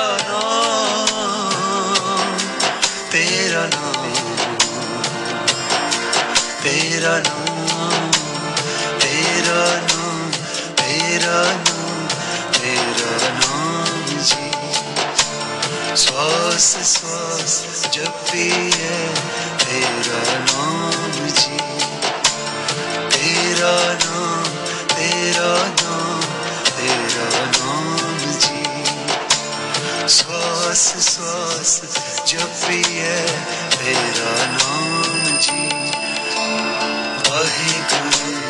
तेरा नाम तेरा नाम तेरा नाम तेरा नाम तेरा नाम तेरा नाम जी। श्वास श्वास जब है, तेरा नाम जी। तेरा नाम, तेरा सांस सांस जपी है तेरा नाम जी वाहे गुरु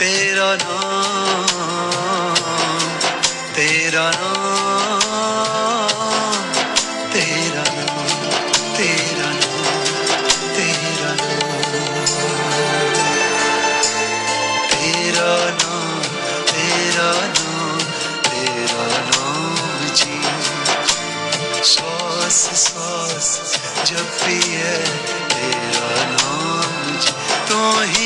तेरा नाम तेरा नाम तेरा नाम तेरा नाम तेरा नाम तेरा नाम तेरा नाम तेरा नाम जी। श्वास श्वास, जब भी तेरा नाम जी। तो ही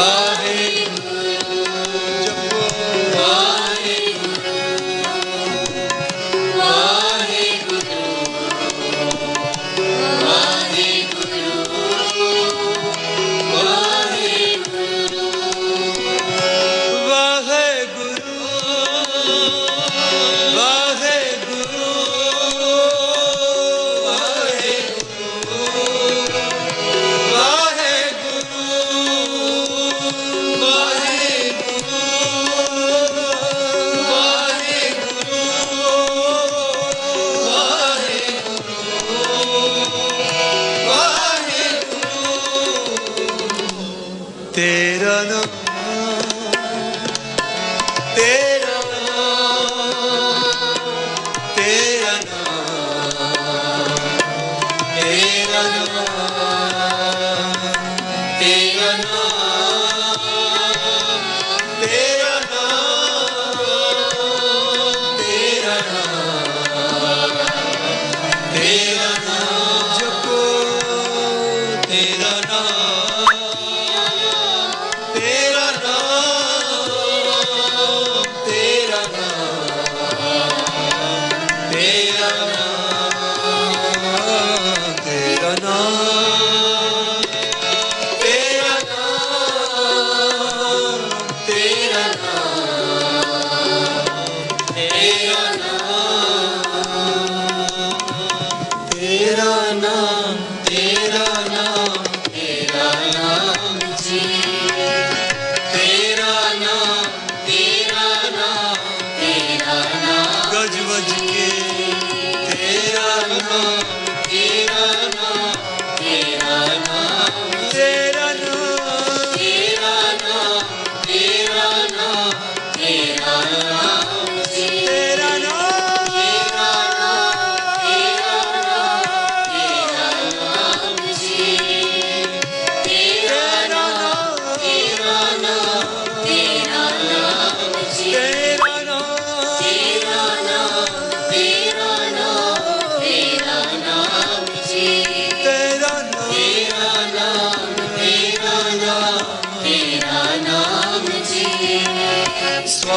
와.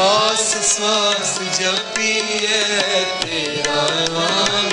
श्वास श्वास जपिए तेरा नाम।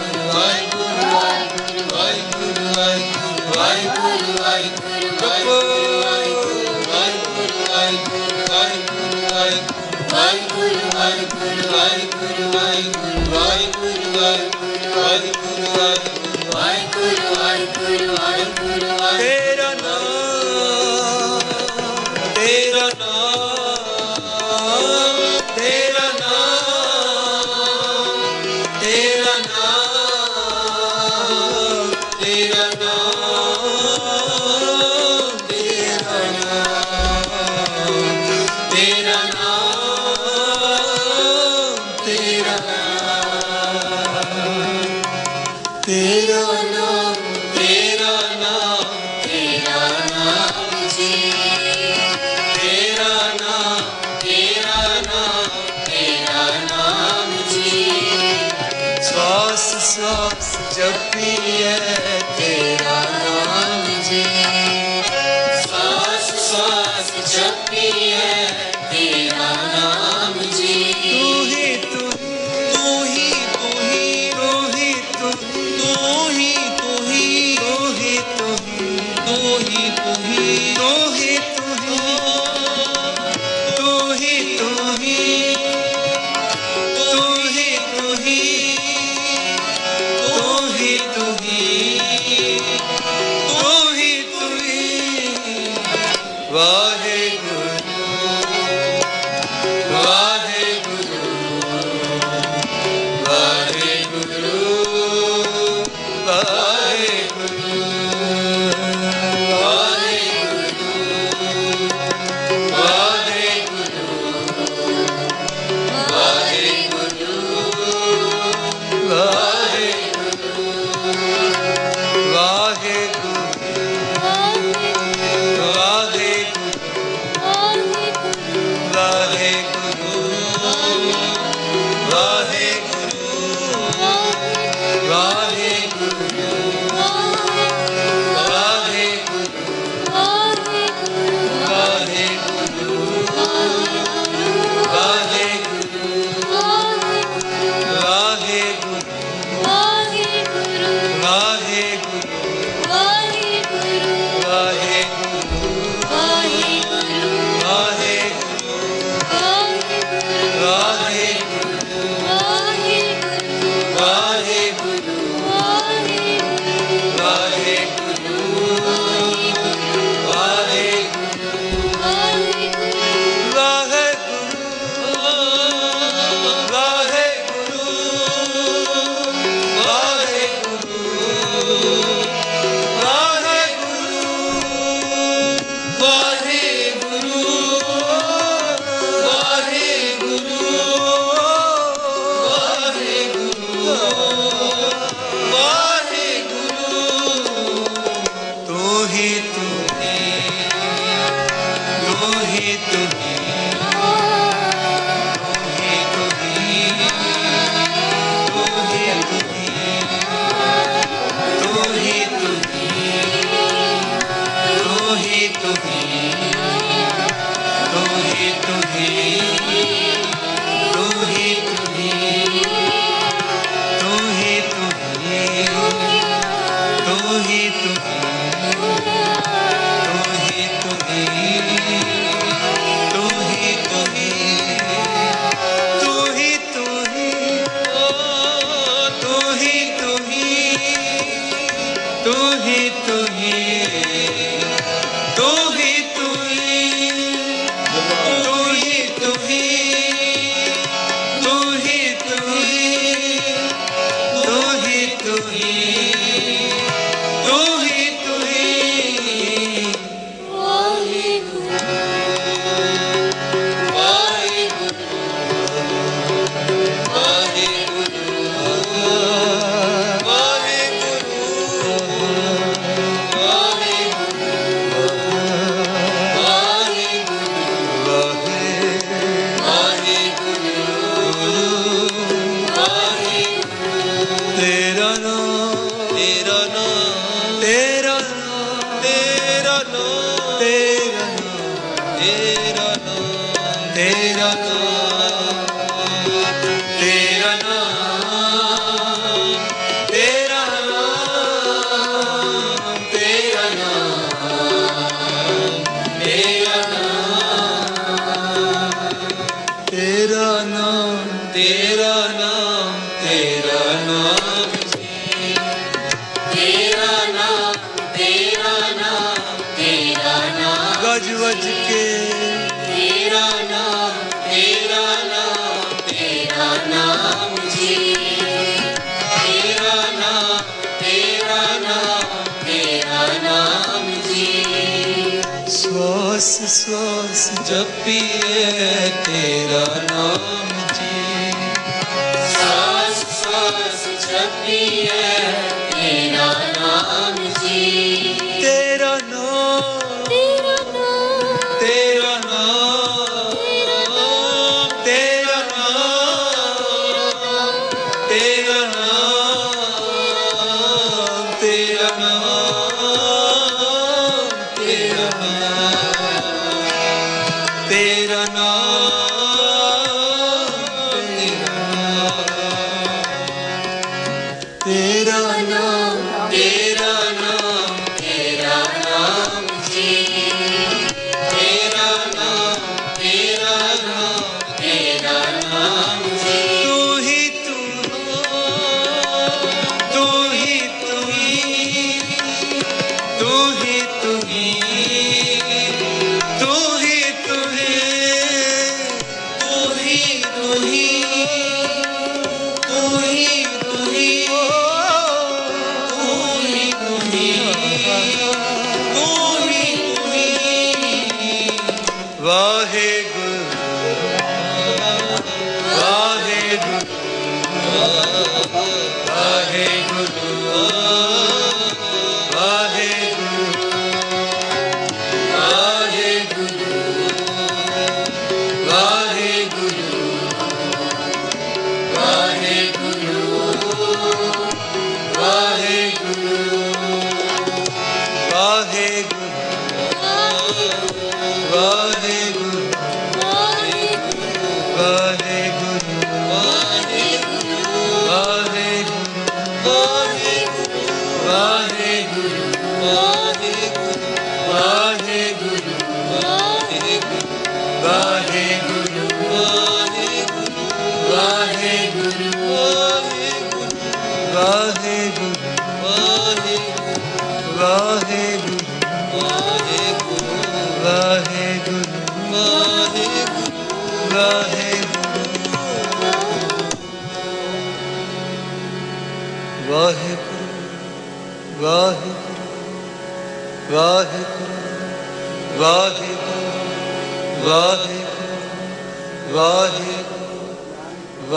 Lord. तुमने लोही तुमने